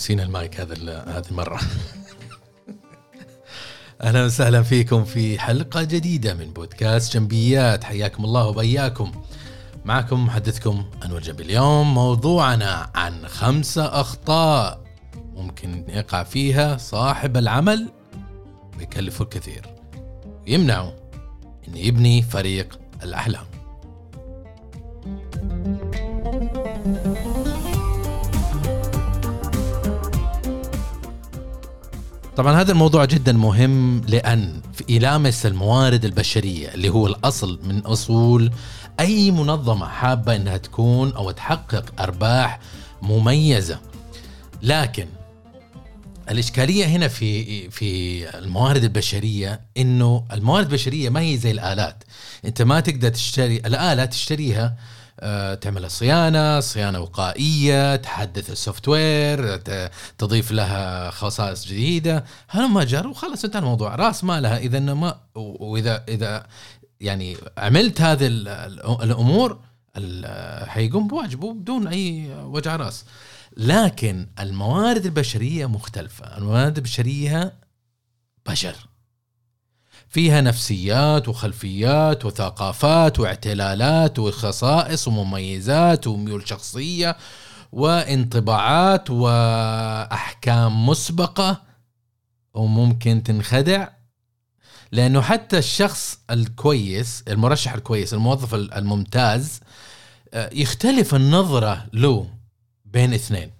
نسينا المايك هذا هذه المرة. أهلا وسهلا فيكم في حلقة جديدة من بودكاست جنبيات. حياكم الله وبياكم. معكم محدثكم أنور جنبي. اليوم موضوعنا عن خمسة أخطاء ممكن يقع فيها صاحب العمل ويكلفه الكثير. ويمنعه انه يبني فريق الأحلام. طبعا هذا الموضوع جدا مهم لأن يلامس الموارد البشرية اللي هو الأصل من أصول أي منظمة حابة إنها تكون أو تحقق أرباح مميزة. لكن الإشكالية هنا في في الموارد البشرية إنه الموارد البشرية ما هي زي الآلات. أنت ما تقدر تشتري الآلة تشتريها آه، تعمل صيانة صيانة وقائية تحدث السوفت وير تضيف لها خصائص جديدة. هذا ما جر وخلص انتهى الموضوع. راس مالها إذا ما واذا إذا يعني عملت هذه الأمور حيقوم بواجبه بدون أي وجع رأس. لكن الموارد البشرية مختلفة. الموارد البشرية بشر. فيها نفسيات وخلفيات وثقافات واعتلالات وخصائص ومميزات وميول شخصية وانطباعات وأحكام مسبقة وممكن تنخدع. لأنه حتى الشخص الكويس المرشح الكويس الموظف الممتاز آه، يختلف النظرة له بين اثنين.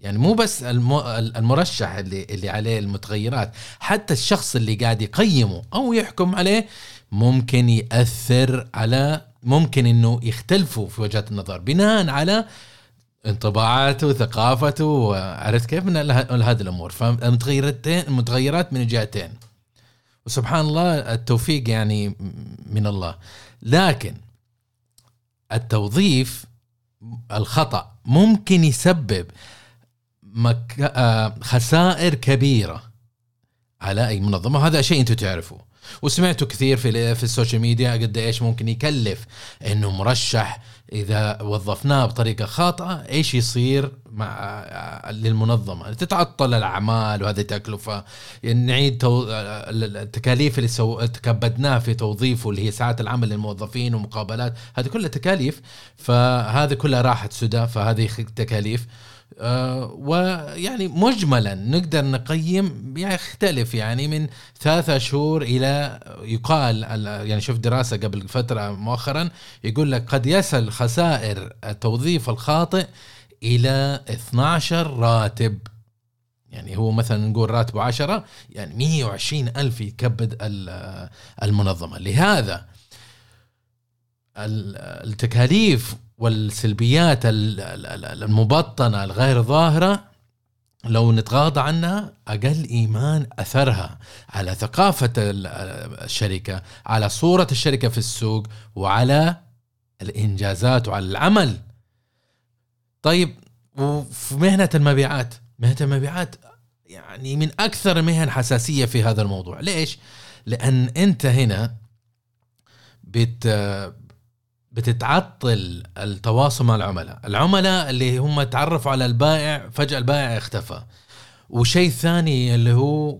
يعني مو بس المرشح اللي اللي عليه المتغيرات حتى الشخص اللي قاعد يقيمه أو يحكم عليه ممكن يأثر على ممكن إنه يختلفوا في وجهات النظر بناء على انطباعاته وثقافته عرفت كيف من هذه الأمور. فالمتغيرتين من الجهتين وسبحان الله التوفيق يعني من الله. لكن التوظيف الخطأ ممكن يسبب مك... آه خسائر كبيرة على أي منظمة. هذا شيء أنتم تعرفوه. وسمعتوا كثير في في السوشيال ميديا قد إيش ممكن يكلف إنه مرشح إذا وظفناه بطريقة خاطئة إيش يصير مع آه، للمنظمة؟ تتعطل الأعمال وهذه تكلفة. يعني نعيد تو... التكاليف اللي سو... تكبدناها في توظيفه اللي هي ساعات العمل للموظفين ومقابلات. هذه كلها تكاليف فهذه كلها راحت سدى فهذه تكاليف. آه، ويعني مجملا نقدر نقيم يختلف يعني من ثلاثة شهور إلى يقال يعني شوف دراسة قبل فترة مؤخرا يقول لك قد يصل خسائر التوظيف الخاطئ إلى 12 راتب. يعني هو مثلا نقول راتبه 10 يعني 120 ألف يكبد المنظمة. لهذا التكاليف والسلبيات المبطنة الغير ظاهرة لو نتغاضى عنها أقل إيمان أثرها على ثقافة الشركة على صورة الشركة في السوق وعلى الإنجازات وعلى العمل. طيب وفي مهنة المبيعات؟ مهنة المبيعات يعني من أكثر المهن حساسية في هذا الموضوع. ليش؟ لأن أنت هنا بت بتتعطل التواصل مع العملاء. العملاء اللي هم تعرفوا على البائع فجأة البائع اختفى. وشيء ثاني اللي هو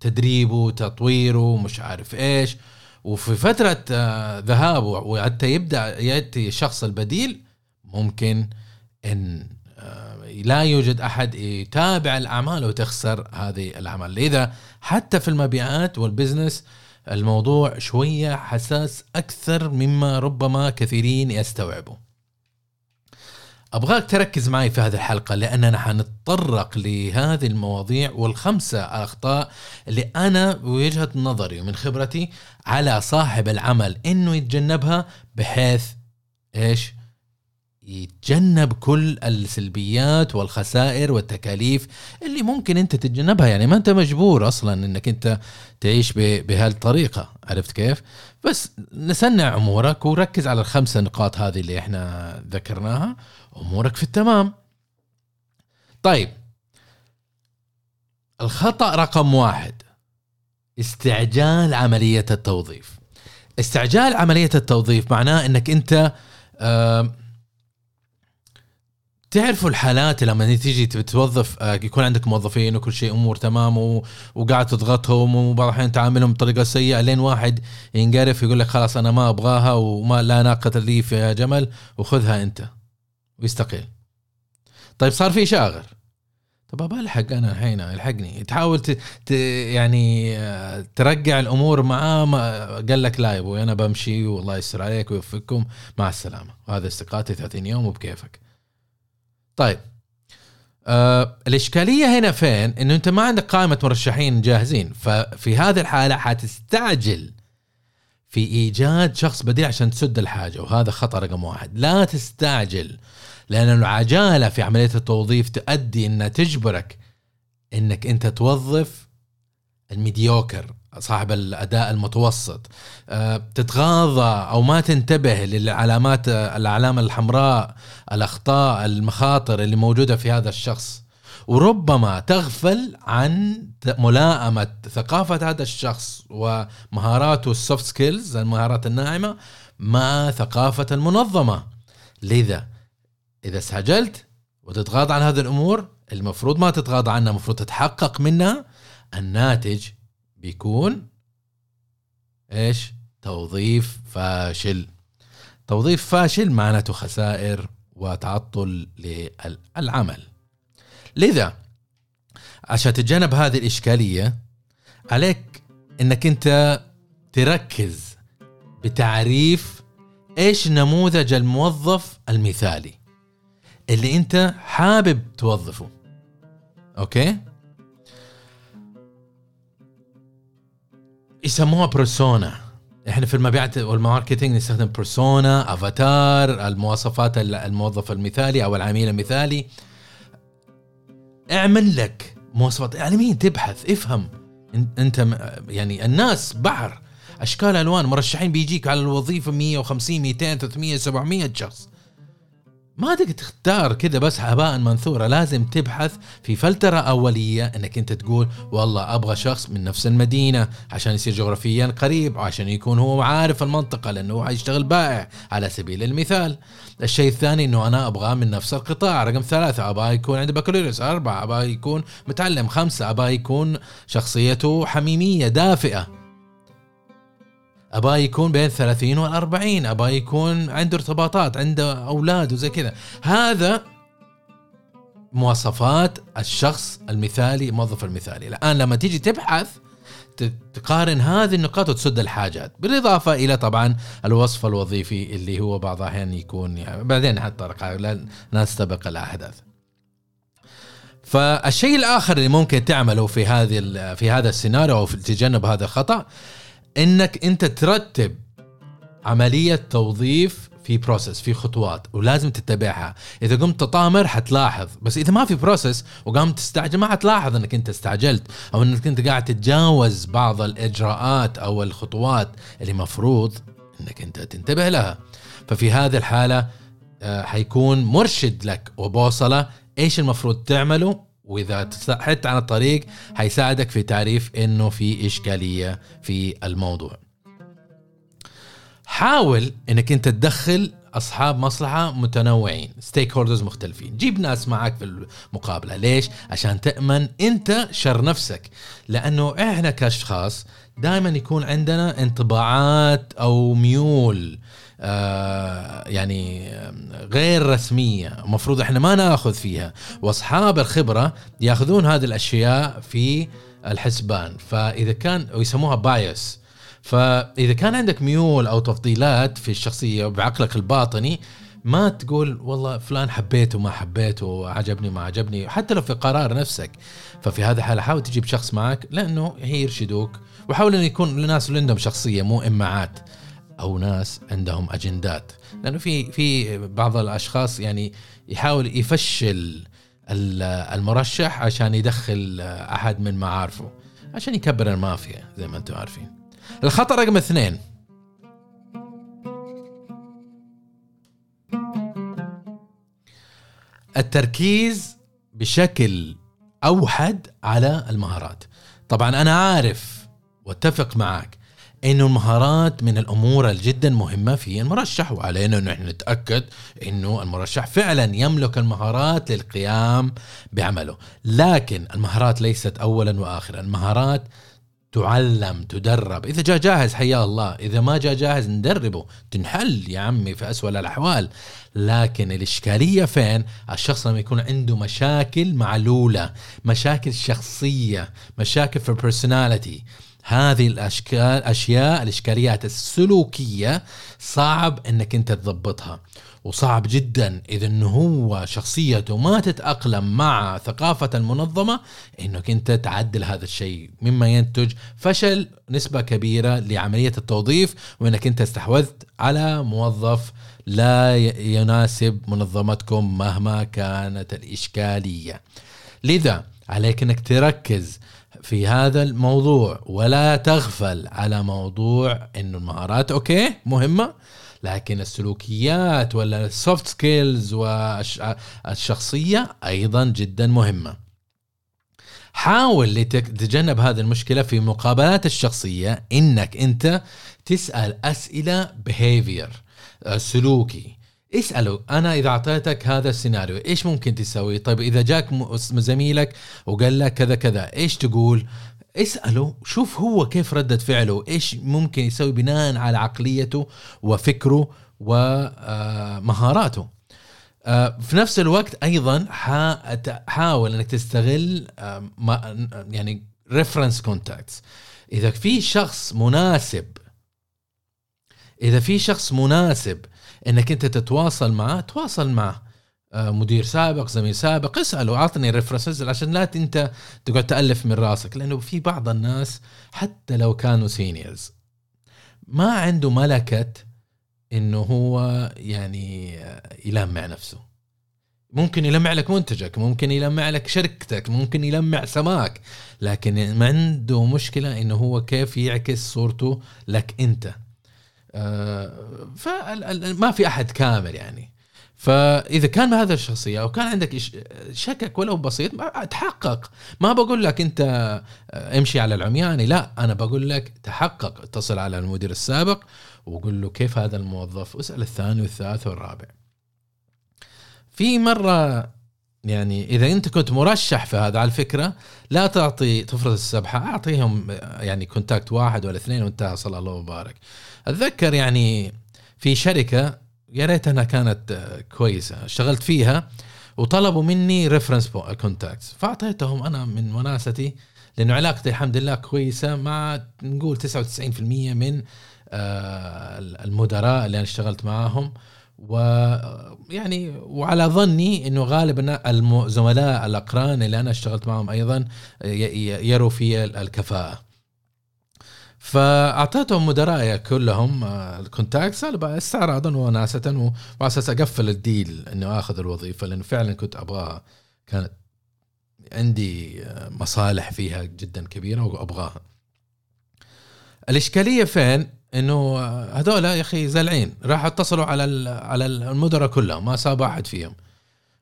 تدريبه تطويره مش عارف إيش. وفي فترة آه، ذهابه وحتى يبدأ يأتي الشخص البديل ممكن إن آه، لا يوجد أحد يتابع الأعمال وتخسر هذه الاعمال لذا حتى في المبيعات والبزنس الموضوع شوية حساس أكثر مما ربما كثيرين يستوعبوا. أبغاك تركز معي في هذه الحلقة لأننا حنتطرق لهذه المواضيع والخمسة أخطاء اللي أنا بوجهة نظري ومن خبرتي على صاحب العمل إنه يتجنبها بحيث إيش؟ يتجنب كل السلبيات والخسائر والتكاليف اللي ممكن انت تتجنبها. يعني ما انت مجبور أصلا انك انت تعيش بهالطريقة. عرفت كيف؟ بس نسنع أمورك وركز على الخمسه نقاط هذه اللي إحنا ذكرناها. أمورك في التمام. طيب. الخطأ رقم واحد. استعجال عملية التوظيف. استعجال عملية التوظيف معناه إنك أنت آه تعرفوا الحالات لما تيجي توظف آه، يكون عندك موظفين وكل شيء أمور تمام. وقاعد تضغطهم وبعض الاحيان تعاملهم بطريقة سيئة لين واحد ينقرف يقول لك خلاص أنا ما أبغاها وما لا ناقة لي في جمل وخذها أنت ويستقيل. طيب صار في شاغر طب ألحق أنا الحين ألحقني. تحاول ت... ت... يعني آه، ترجع الأمور معاه ما... قال لك لا يا أبوي أنا بمشي والله يستر عليك ويوفقكم. مع السلامة. وهذا استقالتي 30 يوم وبكيفك. طيب. آه الإشكالية هنا فين؟ إنه أنت ما عندك قائمة مرشحين جاهزين ففي هذه الحالة حتستعجل في إيجاد شخص بديل عشان تسد الحاجة وهذا خطأ رقم واحد. لا تستعجل لأن العجالة في عملية التوظيف تؤدي إنها تجبرك إنك أنت توظف الميديوكر. صاحب الأداء المتوسط. آه، تتغاضى أو ما تنتبه للعلامات العلامه الحمراء الأخطاء المخاطر اللي موجودة في هذا الشخص. وربما تغفل عن ملائمة ثقافة هذا الشخص ومهاراته ال soft skills المهارات الناعمة مع ثقافة المنظمة. لذا إذا استعجلت وتتغاضى عن هذه الأمور المفروض ما تتغاضى عنها المفروض تتحقق منها الناتج بيكون إيش؟ توظيف فاشل. توظيف فاشل معناته خسائر وتعطل للعمل. لذا عشان تتجنب هذه الإشكالية عليك إنك أنت تركز بتعريف إيش نموذج الموظف المثالي اللي أنت حابب توظفه. okay؟ يسموها persona إحنا في المبيعات وال marketing نستخدم persona avatar المواصفات الموظف المثالي أو العميل المثالي. اعمل لك مواصفات. يعني مين؟ تبحث افهم. أنت يعني الناس بحر أشكال ألوان مرشحين بيجيك على الوظيفة 150 200 300 700 شخص. ما تقدر تختار كذا بس هباء منثورة. لازم تبحث في فلترة أولية أنك أنت تقول والله أبغى شخص من نفس المدينة عشان يصير جغرافيا قريب وعشان يكون هو عارف المنطقة لأنه هو حيشتغل بائع على سبيل المثال. الشيء الثاني أنه أنا أبغى من نفس القطاع. رقم ثلاثة أبغى يكون عنده بكالوريوس. أربعة أبغى يكون متعلم. خمسة أبغى يكون شخصيته حميمية دافئة. أبغى يكون بين 30 و 40 أبغى يكون عنده ارتباطات عنده أولاد وزي كذا. هذا مواصفات الشخص المثالي الموظف المثالي. الآن لما تيجي تبحث تقارن هذه النقاط وتسد الحاجات. بالإضافة إلى طبعا الوصف الوظيفي اللي هو بعض الاحيان يكون يعني بعدين حتطرق لا نستبق الأحداث. فالشيء الآخر اللي ممكن تعمله في هذه في هذا السيناريو أو في تجنب هذا الخطأ إنك أنت ترتب عملية توظيف في process في خطوات ولازم تتبعها. إذا قمت تطامر حتلاحظ. بس إذا ما في process وقامت تستعجل ما حتلاحظ إنك أنت استعجلت أو إنك أنت قاعد تتجاوز بعض الإجراءات أو الخطوات اللي مفروض إنك أنت تنتبه لها. ففي هذه الحالة آه، حيكون مرشد لك وبوصلة إيش المفروض تعمله وإذا حت عن الطريق حيساعدك في تعريف إنه في إشكالية في الموضوع. حاول إنك أنت تدخل أصحاب مصلحة متنوعين ستيك هولدرز مختلفين. جيب ناس معك في المقابلة. ليش؟ عشان تأمن أنت شر نفسك. لأنه إحنا كأشخاص دائما يكون عندنا انطباعات أو ميول. يعني غير رسمية المفروض إحنا ما ناخذ فيها. وأصحاب الخبرة يأخذون هذه الأشياء في الحسبان. فإذا كان ويسموها بايس فإذا كان عندك ميول أو تفضيلات في الشخصية بعقلك الباطني ما تقول والله فلان حبيته ما حبيته عجبني ما عجبني. حتى لو في قرار نفسك. ففي هذا الحالة حاول تجيب شخص معك لأنه هي يرشدوك. وحاول انه يكون اللي عندهم شخصية مو امعات أو ناس عندهم أجندات. لأنه في في بعض الأشخاص يعني يحاول يفشل المرشح عشان يدخل أحد من معارفه عشان يكبر المافيا زي ما أنتم عارفين. الخطأ رقم اثنين. التركيز بشكل أوحد على المهارات. طبعا أنا عارف وأتفق معك إنه المهارات من الأمور الجدا مهمة في المرشح وعلينا إنه إحنا نتأكد إنه المرشح فعلا يملك المهارات للقيام بعمله. لكن المهارات ليست اولا واخرا. المهارات تعلم تدرب. إذا جاء جاهز حيا الله. إذا ما جاء جاهز ندربه. تنحل يا عمي في أسوأ الأحوال. لكن الإشكالية فين؟ الشخص لما يكون عنده مشاكل معلولة مشاكل شخصية مشاكل في البرسوناليتي هذه الاشكال اشياء الإشكاليات السلوكية صعب إنك أنت تضبطها. وصعب جدا إذا إنه هو شخصيته ما تتأقلم مع ثقافة المنظمة إنك أنت تعدل هذا الشيء. مما ينتج فشل نسبة كبيرة لعملية التوظيف وإنك أنت استحوذت على موظف لا يناسب منظمتكم مهما كانت الإشكالية. لذا عليك إنك تركز في هذا الموضوع. ولا تغفل على موضوع إنه المهارات okay مهمة لكن السلوكيات ولا ال soft skills والشخصيه أيضا جدا مهمة. حاول لتتجنب هذه المشكلة في مقابلات الشخصية. إنك أنت تسأل أسئلة behavior سلوكي. اساله أنا إذا أعطيتك هذا السيناريو إيش ممكن تسوي؟ طيب إذا جاك زميلك وقال لك كذا كذا إيش تقول؟ اساله شوف هو كيف ردة فعله إيش ممكن يسوي بناء على عقليته وفكره ومهاراته آه، في نفس الوقت أيضا حاول إنك تستغل يعني reference contacts إذا في شخص مناسب إذا في شخص مناسب إنك أنت تتواصل معه تواصل معه. آه، مدير سابق زميل سابق اسأله أعطني references عشان لا أنت تقعد تألف من راسك. لأنه في بعض الناس حتى لو كانوا seniors ما عنده ملكة إنه هو يعني آه، يلمع نفسه. ممكن يلمع لك منتجك ممكن يلمع لك شركتك ممكن يلمع سماك لكن ما عنده مشكلة إنه هو كيف يعكس صورته لك أنت. فما في أحد كامل يعني. فإذا كان هذا الشخصية أو كان عندك شكك ولو بسيط تحقق. ما بقول لك أنت آه، امشي على العمياني لا أنا بقول لك تحقق اتصل على المدير السابق وقول له كيف هذا الموظف؟ اسال الثاني والثالث والرابع. في مرة يعني إذا أنت كنت مرشح في هذا على الفكرة لا تعطي تفرط السبحة أعطيهم آه، يعني contact واحد ولا اثنين وانتهى صلى الله وبارك. أتذكر يعني في شركة يا ريتها كانت كويسة. اشتغلت فيها وطلبوا مني reference contacts فأعطيتهم أنا من وناستي لأنه علاقتي الحمد لله كويسة مع نقول 99% من آه، المدراء اللي أنا اشتغلت معاهم. ويعني وعلى ظني إنه غالبا الزملاء الأقران اللي أنا اشتغلت معهم أيضا يروا في الكفاءة. فأعطيتهم مدرايا كلهم آه، الكونتاكتس استعراضا وناسه وعلى أساس أقفل الديل إنه آخذ الوظيفة لأنه فعلا كنت ابغاها كانت عندي آه، مصالح فيها جدا كبيرة وأبغاها. الإشكالية فين؟ إنه آه، هذول يا أخي زلعين. راح اتصلوا على على المدراء كلهم ما صاب أحد فيهم.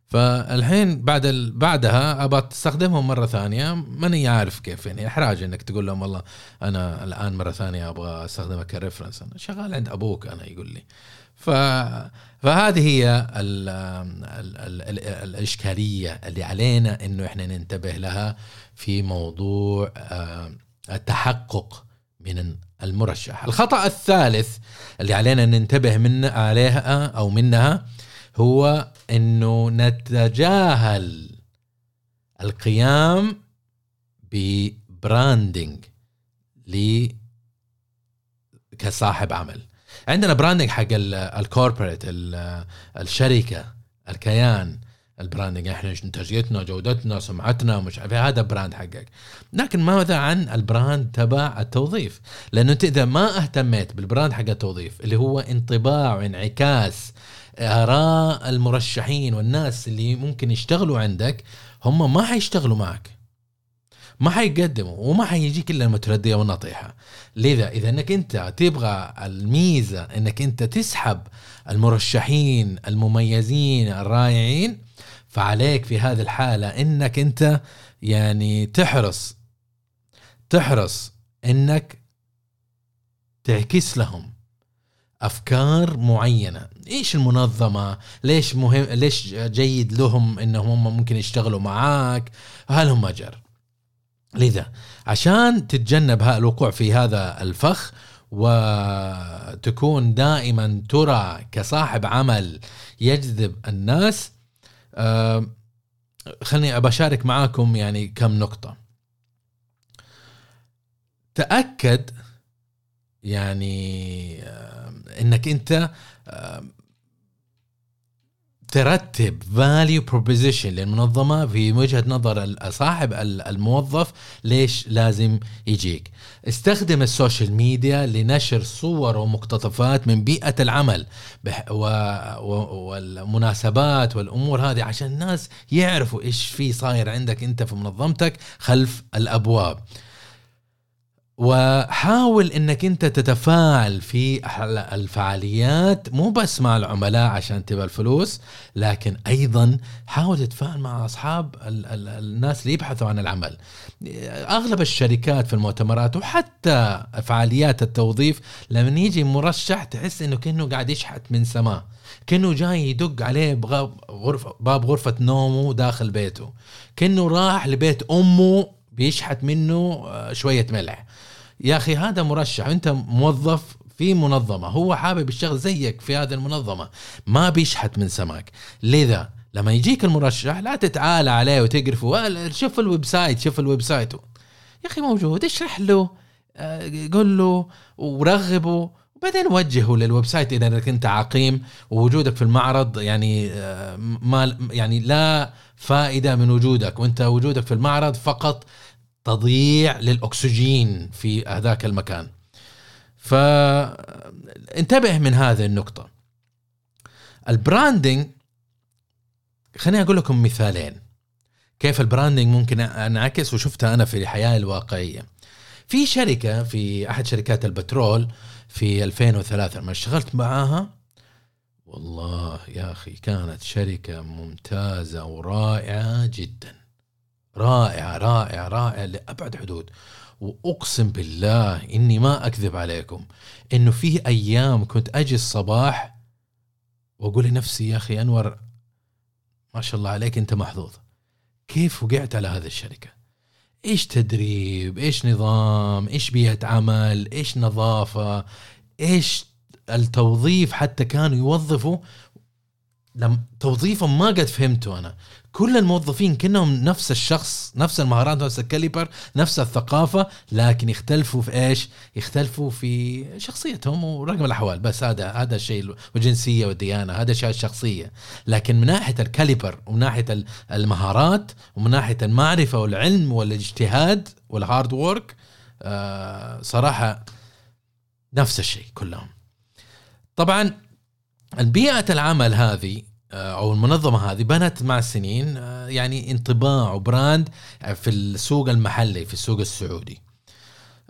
فالحين بعد ال... بعدها أبى تستخدمهم مرة ثانية. ماني عارف كيف يعني إحراج إنك تقول لهم والله أنا الآن مرة ثانية أبغى أستخدمك كريفرنس أنا شغال عند أبوك أنا يقول لي. ف فهذه هي ال ال ال ال الإشكالية اللي علينا إنه إحنا ننتبه لها في موضوع آه، التحقق من المرشح. الخطأ الثالث اللي علينا ننتبه من عليها أو منها هو إنه نتجاهل القيام ب branding ل كصاحب عمل. عندنا branding حق ال corporate الشركة الكيان ال branding إحنا انتاجيتنا جودتنا سمعتنا مش عارف هذا brand حقك. لكن ماذا عن ال brand تبع التوظيف؟ لأنه انت إذا ما اهتميت بال brand حق التوظيف اللي هو انطباع وانعكاس آراء المرشحين والناس اللي ممكن يشتغلوا عندك هم ما حيشتغلوا معك. ما حيقدموا وما حيجيك إلا المتردية والنطيحة. لذا إذا إنك أنت تبغى الميزة إنك أنت تسحب المرشحين المميزين الرائعين فعليك في هذه الحالة إنك أنت يعني تحرص تحرص إنك تعكس لهم. أفكار معينة. إيش المنظمة؟ ليش مهم ليش جيد لهم إنهم هم ممكن يشتغلوا معاك؟ هل هم جر لذا عشان تتجنب الوقوع في هذا الفخ وتكون دائما ترى كصاحب عمل يجذب الناس آه خلني أشارك معاكم يعني كم نقطة. تأكد يعني إنك أنت ترتب value proposition للمنظمة في وجهة نظر صاحب الموظف ليش لازم يجيك. استخدم السوشيال ميديا لنشر صور ومقتطفات من بيئة العمل والمناسبات والأمور هذه عشان الناس يعرفوا إيش في صاير عندك أنت في منظمتك خلف الأبواب. وحاول إنك أنت تتفاعل في الفعاليات مو بس مع العملاء عشان تبى الفلوس لكن أيضا حاول تتفاعل مع أصحاب ال ال الناس اللي يبحثوا عن العمل. أغلب الشركات في المؤتمرات وحتى فعاليات التوظيف لما يجي مرشح تحس إنه كأنه قاعد يشحت من سماه كأنه جاي يدق عليه بغرف غرفة باب غرفة نومه داخل بيته كأنه راح لبيت أمه بيشحت منه آه، شوية ملح. يا أخي هذا مرشح أنت موظف في منظمة هو حابب يشتغل زيك في هذه المنظمة ما بيشحت من سماك. لذا لما يجيك المرشح لا تتعالى عليه وتقرفه. شوف ال website شوف ال website يا أخي موجود اشرح له آه، قول له ورغبه. وبعدين وجهه لل website إذا إنك أنت عقيم ووجودك في المعرض يعني آه، ما يعني لا فائدة من وجودك وأنت وجودك في المعرض فقط تضييع للأكسجين في هذاك المكان. فانتبه من هذه النقطة. ال branding خليني أقول لكم مثالين. كيف ال branding ممكن ينعكس؟ وشفتها أنا في الحياة الواقعية. في شركة في أحد شركات البترول في 2003 لما اشتغلت معاها والله يا أخي كانت شركة ممتازة ورائعة جدا. رائعة رائعة رائعة لأبعد حدود. وأقسم بالله إني ما أكذب عليكم إنه في أيام كنت أجي الصباح وأقول لنفسي يا أخي أنور ما شاء الله عليك أنت محظوظ. كيف وقعت على هذه الشركة؟ إيش تدريب؟ إيش نظام؟ إيش بيئة عمل؟ إيش نظافة؟ إيش التوظيف حتى كانوا يوظفوا؟ لم توظيفهم ما قد فهمته أنا. كل الموظفين كأنهم نفس الشخص نفس المهارات نفس ال caliber نفس الثقافة لكن يختلفوا في إيش؟ يختلفوا في شخصيتهم ورقم الأحوال. بس هذا هذا الشيء والجنسية والديانة هذا الشيء الشخصية. لكن من ناحية ال caliber ومن ناحية المهارات ومن ناحية المعرفة والعلم والاجتهاد وال hard work آه صراحة نفس الشيء كلهم. طبعا البيئة العمل هذه آه، أو المنظمة هذه بنت مع السنين آه، يعني انطباع و brand في السوق المحلي في السوق السعودي.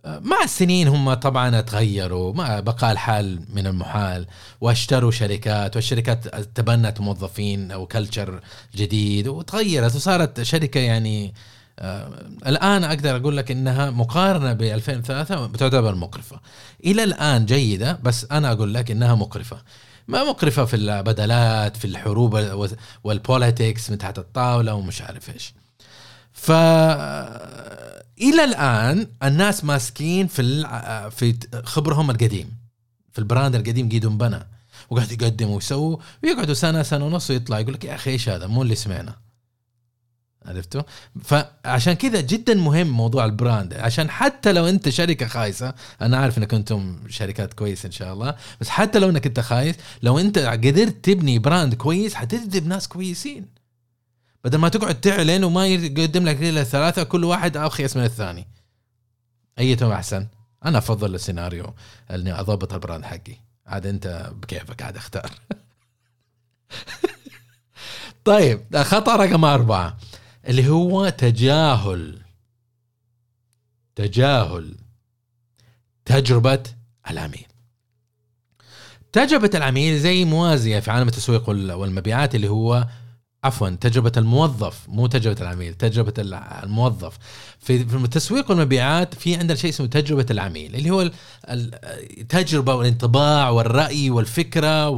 آه، مع السنين هم طبعا تغيروا بقاء الحال من المحال واشتروا شركات والشركات تبنت موظفين أو culture جديد وتغيرت وصارت شركة يعني الآن أقدر أقول لك إنها مقارنة ب 2003 تعتبر مقرفة. إلى الآن جيدة بس أنا أقول لك إنها مقرفة. ما مقرفة في البدلات في الحروب وال politics من تحت الطاولة ومش عارف إيش. ف إلى الآن الناس ماسكين في في خبرهم القديم في ال brand القديم قيدهم بنى وقاعد يقدموا ويسووا ويقعدوا سنة سنة ونص ويطلع يقول لك يا أخي إيش هذا؟ مو اللي سمعنا. عرفتوا؟ فعشان كذا جدا مهم موضوع ال brand. عشان حتى لو أنت شركة خايسة أنا عارف إنك أنتم شركات كويسه إن شاء الله بس حتى لو إنك أنت خايس لو أنت قدرت تبني brand كويس حتجذب ناس كويسين. بدل ما تقعد تعلن وما يقدم لك إلا ثلاثة كل واحد ارخص من الثاني. ايتهم أحسن؟ أنا أفضل السيناريو إني أضبط ال brand حقي. عاد أنت بكيفك عاد اختار. طيب خطأ رقم أربعة. اللي هو تجاهل. تجاهل. تجربة العميل. تجربة العميل زي موازية في عالم التسويق والمبيعات اللي هو عفوا تجربة الموظف مو تجربة العميل تجربة الموظف. في التسويق والمبيعات في عندنا شيء اسمه تجربة العميل اللي هو التجربة والانطباع والرأي والفكرة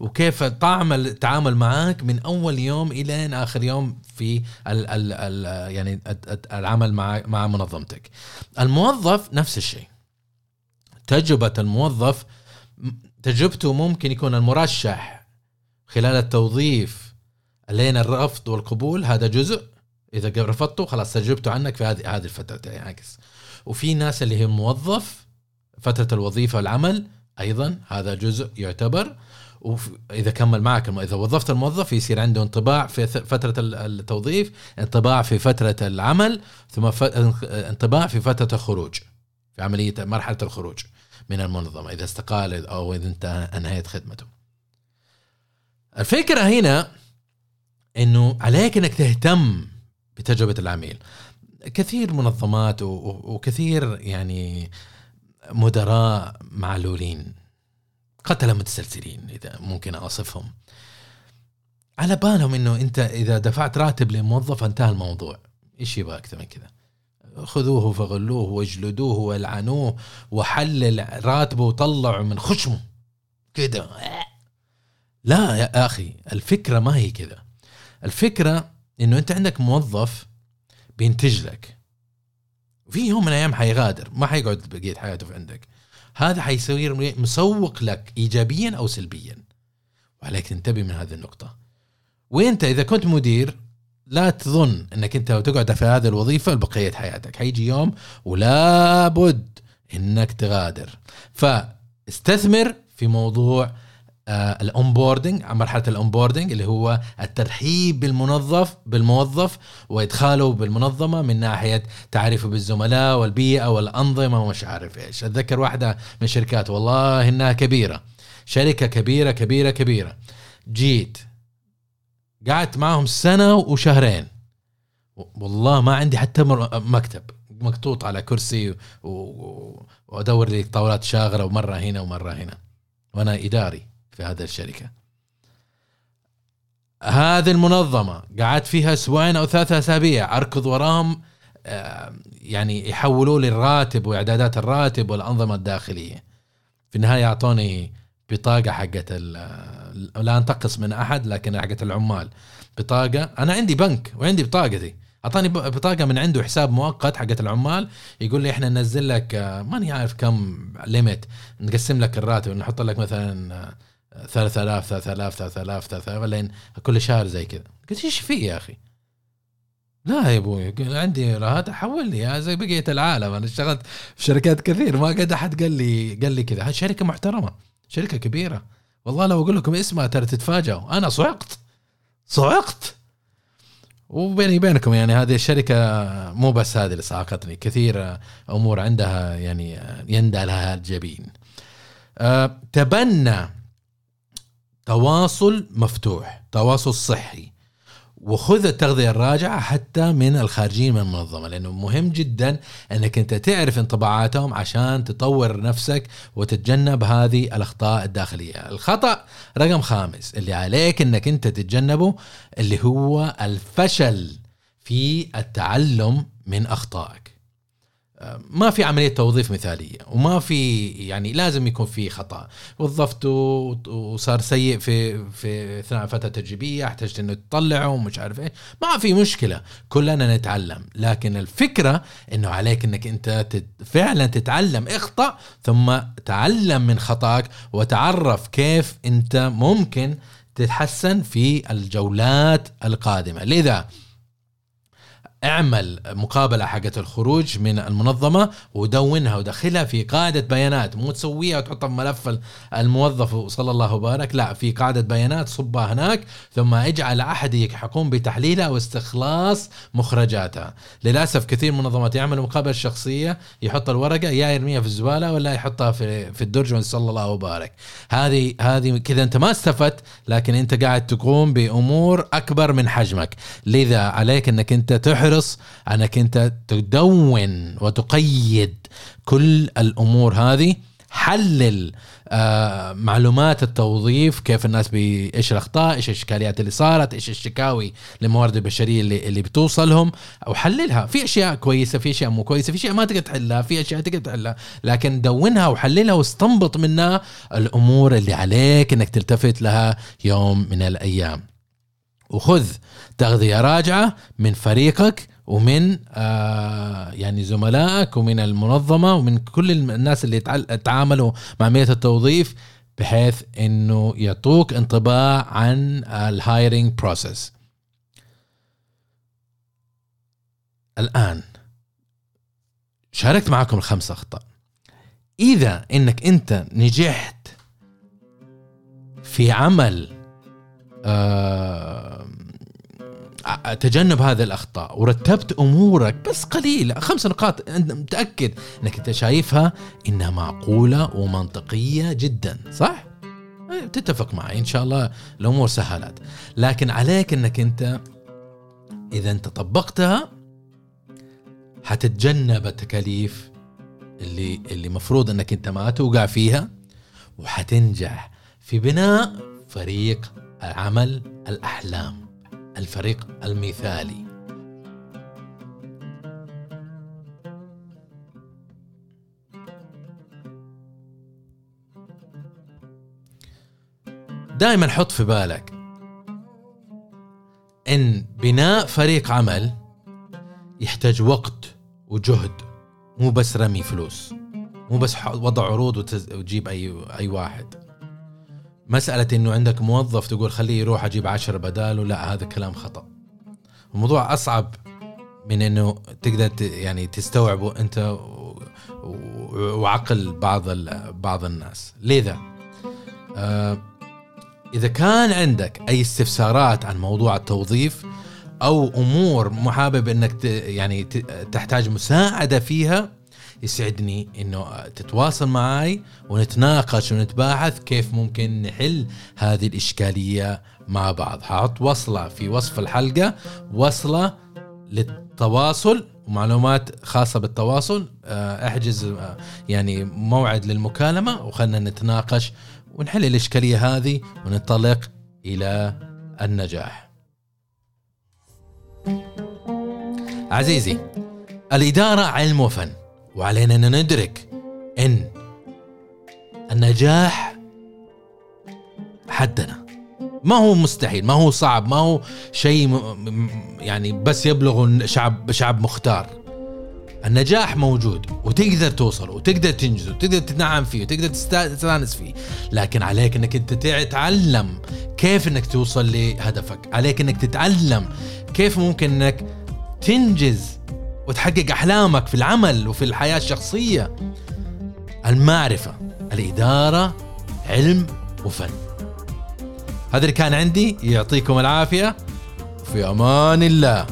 وكيف طعم التعامل معك من أول يوم إلى آخر يوم في ال ال ال يعني العمل مع مع منظمتك. الموظف نفس الشيء. تجربة الموظف تجربته ممكن يكون المرشح خلال التوظيف لين الرفض والقبول هذا جزء. إذا رفضته خلاص تجربته عنك في هذه هذه الفترة ينعكس وفي ناس اللي هي موظف فترة الوظيفة والعمل أيضا هذا جزء يعتبر. واذا كمل معك إذا وظفت الموظف يصير عنده انطباع في فترة التوظيف انطباع في فترة العمل ثم انطباع في فترة الخروج في عملية مرحلة الخروج من المنظمة إذا استقال أو إذا انت انهيت خدمته. الفكرة هنا إنه عليك إنك تهتم بتجربة العميل. كثير منظمات وكثير يعني مدراء معلولين قتلة متسلسلين إذا ممكن أوصفهم. على بالهم إنه أنت إذا دفعت راتب لموظف انتهى الموضوع. إيش يبغى أكثر من كذا؟ خذوه فغلوه واجلدوه والعنوه وحلل راتبه وطلعوا من خشمه. كده لا يا أخي الفكرة ما هي كذا. الفكرة إنه أنت عندك موظف بينتج لك. وفي يوم من الأيام حيغادر ما حيقعد بقية حياته في عندك. هذا حيصير مسوق لك ايجابيا أو سلبيا. وعليك تنتبه من هذه النقطة. وانت إذا كنت مدير لا تظن إنك أنت تقعد في هذه الوظيفة لبقية حياتك. حيجي يوم ولا بد إنك تغادر. فاستثمر في موضوع ال onboarding مرحلة ال onboarding اللي هو الترحيب بالمنظف بالموظف وإدخاله بالمنظمة من ناحية تعريفه بالزملاء والبيئة والأنظمة ومش عارف إيش. أتذكر واحدة من الشركات والله إنها كبيرة شركة كبيرة كبيرة كبيرة. جيت. قعدت معهم سنة وشهرين. والله ما عندي حتى مكتب. مكتوط على كرسي وأدور لي طاولات شاغرة ومرة هنا ومرة هنا. وأنا إداري. في هذه الشركة. هذه المنظمة قعدت فيها أسبوعين أو ثلاثة أسابيع. أركض وراهم آه، يعني يحولوا لي الراتب وإعدادات الراتب والأنظمة الداخلية. في النهاية أعطوني بطاقة حقت لا أنتقص من أحد لكن حقت العمال. بطاقة أنا عندي بنك وعندي بطاقتي. أعطاني بطاقة من عنده حساب مؤقت حقت العمال يقول لي إحنا ننزل لك آه، ماني عارف كم ليميت نقسم لك الراتب نحط لك مثلا 3000 3000 3000 3000 لين كل شهر زي كذا. قلت إيش في يا أخي؟ لا يا أبوي عندي رهات حول لي زي بقية العالم. أنا اشتغلت في شركات كثير ما قد أحد قال لي قال لي كذا. شركة محترمة شركة كبيرة. والله لو أقول لكم اسمها ترى تتفاجئوا أنا صعقت صعقت. وبيني وبينكم يعني هذه الشركة مو بس هذه اللي صعقتني كثير أمور عندها يعني يندى لها الجبين أه تبنى تواصل مفتوح تواصل صحي. وخذ التغذية الراجعة حتى من الخارجين من المنظمة لأنه مهم جدا أنك أنت تعرف انطباعاتهم عشان تطور نفسك وتتجنب هذه الأخطاء الداخلية. الخطأ رقم خامس اللي عليك أنك أنت تتجنبه اللي هو الفشل في التعلم من أخطائك. ما في عملية توظيف مثالية وما في يعني لازم يكون في خطأ. وظفته وصار سيء في في أثناء فترة تجريبية احتجت إنه تطلعه ومش عارف إيه ما في مشكلة كلنا نتعلم. لكن الفكرة إنه عليك إنك أنت فعلا تتعلم اخطأ ثم تعلم من خطأك وتعرف كيف أنت ممكن تتحسن في الجولات القادمة. لذا اعمل مقابلة حقت الخروج من المنظمة ودونها ودخلها في قاعدة بيانات. مو تسويها وتحطها في ملف الموظف وصلى الله وبارك لا في قاعدة بيانات صبها هناك ثم اجعل أحد يقوم بتحليلها واستخلاص مخرجاتها. للأسف كثير من المنظمات يعمل مقابلة شخصية يحط الورقة يا يرميها في الزبالة ولا يحطها في في الدرج صلى الله وبارك. هذه هذه كذا انت ما استفدت لكن انت قاعد تقوم بأمور أكبر من حجمك. لذا عليك أنك انت تحر تحرص انك أنت تدون وتقيد كل الأمور هذه. حلل آه معلومات التوظيف كيف الناس بي إيش الأخطاء إيش الإشكاليات اللي صارت إيش الشكاوي للموارد البشرية اللي اللي بتوصلهم وحللها في أشياء كويسة في أشياء مو كويسة في أشياء ما تقدر تحلها في أشياء تقدر تحلها لكن دونها وحللها واستنبط منها الأمور اللي عليك إنك تلتفت لها يوم من الأيام. وخذ تغذية راجعة من فريقك ومن آه يعني زملائك ومن المنظمة ومن كل الناس اللي تعاملوا مع عمليه التوظيف بحيث إنه يعطوك انطباع عن ال hiring process الآن شاركت معكم الخمس أخطاء. إذا إنك أنت نجحت في عمل آه تجنب هذه الأخطاء ورتبت أمورك بس قليل خمس نقاط أنت متأكد إنك أنت شايفها إنها معقولة ومنطقية جدا صح؟ إيه، تتفق معي إن شاء الله الأمور سهلت لكن عليك إنك أنت إذا أنت طبقتها حتتجنب التكاليف اللي اللي مفروض إنك أنت ما توقع فيها وحتنجح في بناء فريق عمل الأحلام الفريق المثالي. دائما حط في بالك إن بناء فريق عمل يحتاج وقت وجهد مو بس رمي فلوس مو بس وضع عروض وتجيب اي أي واحد. مسألة إنه عندك موظف تقول خليه يروح أجيب عشرة بداله لا هذا كلام خطأ. الموضوع أصعب من إنه تقدر يعني تستوعبه أنت وعقل بعض بعض الناس. لذا آه إذا كان عندك أي استفسارات عن موضوع التوظيف أو أمور محابب إنك يعني تحتاج مساعدة فيها يسعدني إنه تتواصل معي ونتناقش ونتباحث كيف ممكن نحل هذه الإشكالية مع بعض. حاحط وصلة في وصف الحلقة وصلة للتواصل ومعلومات خاصة بالتواصل. آه، أحجز آه، يعني موعد للمكالمة وخلنا نتناقش ونحل الإشكالية هذه وننطلق إلى النجاح. عزيزي الإدارة علم وفن. وعلينا أن ندرك أن النجاح حدنا. ما هو مستحيل ما هو صعب ما هو شيء يعني بس يبلغ شعب شعب مختار. النجاح موجود وتقدر توصل وتقدر تنجز وتقدر تتنعم فيه وتقدر تستانس فيه. لكن عليك أنك أنت تتعلم كيف أنك توصل لهدفك عليك أنك تتعلم كيف ممكن أنك تنجز وتحقق أحلامك في العمل وفي الحياة الشخصية. المعرفة الإدارة علم وفن. هذا اللي كان عندي. يعطيكم العافية. في أمان الله.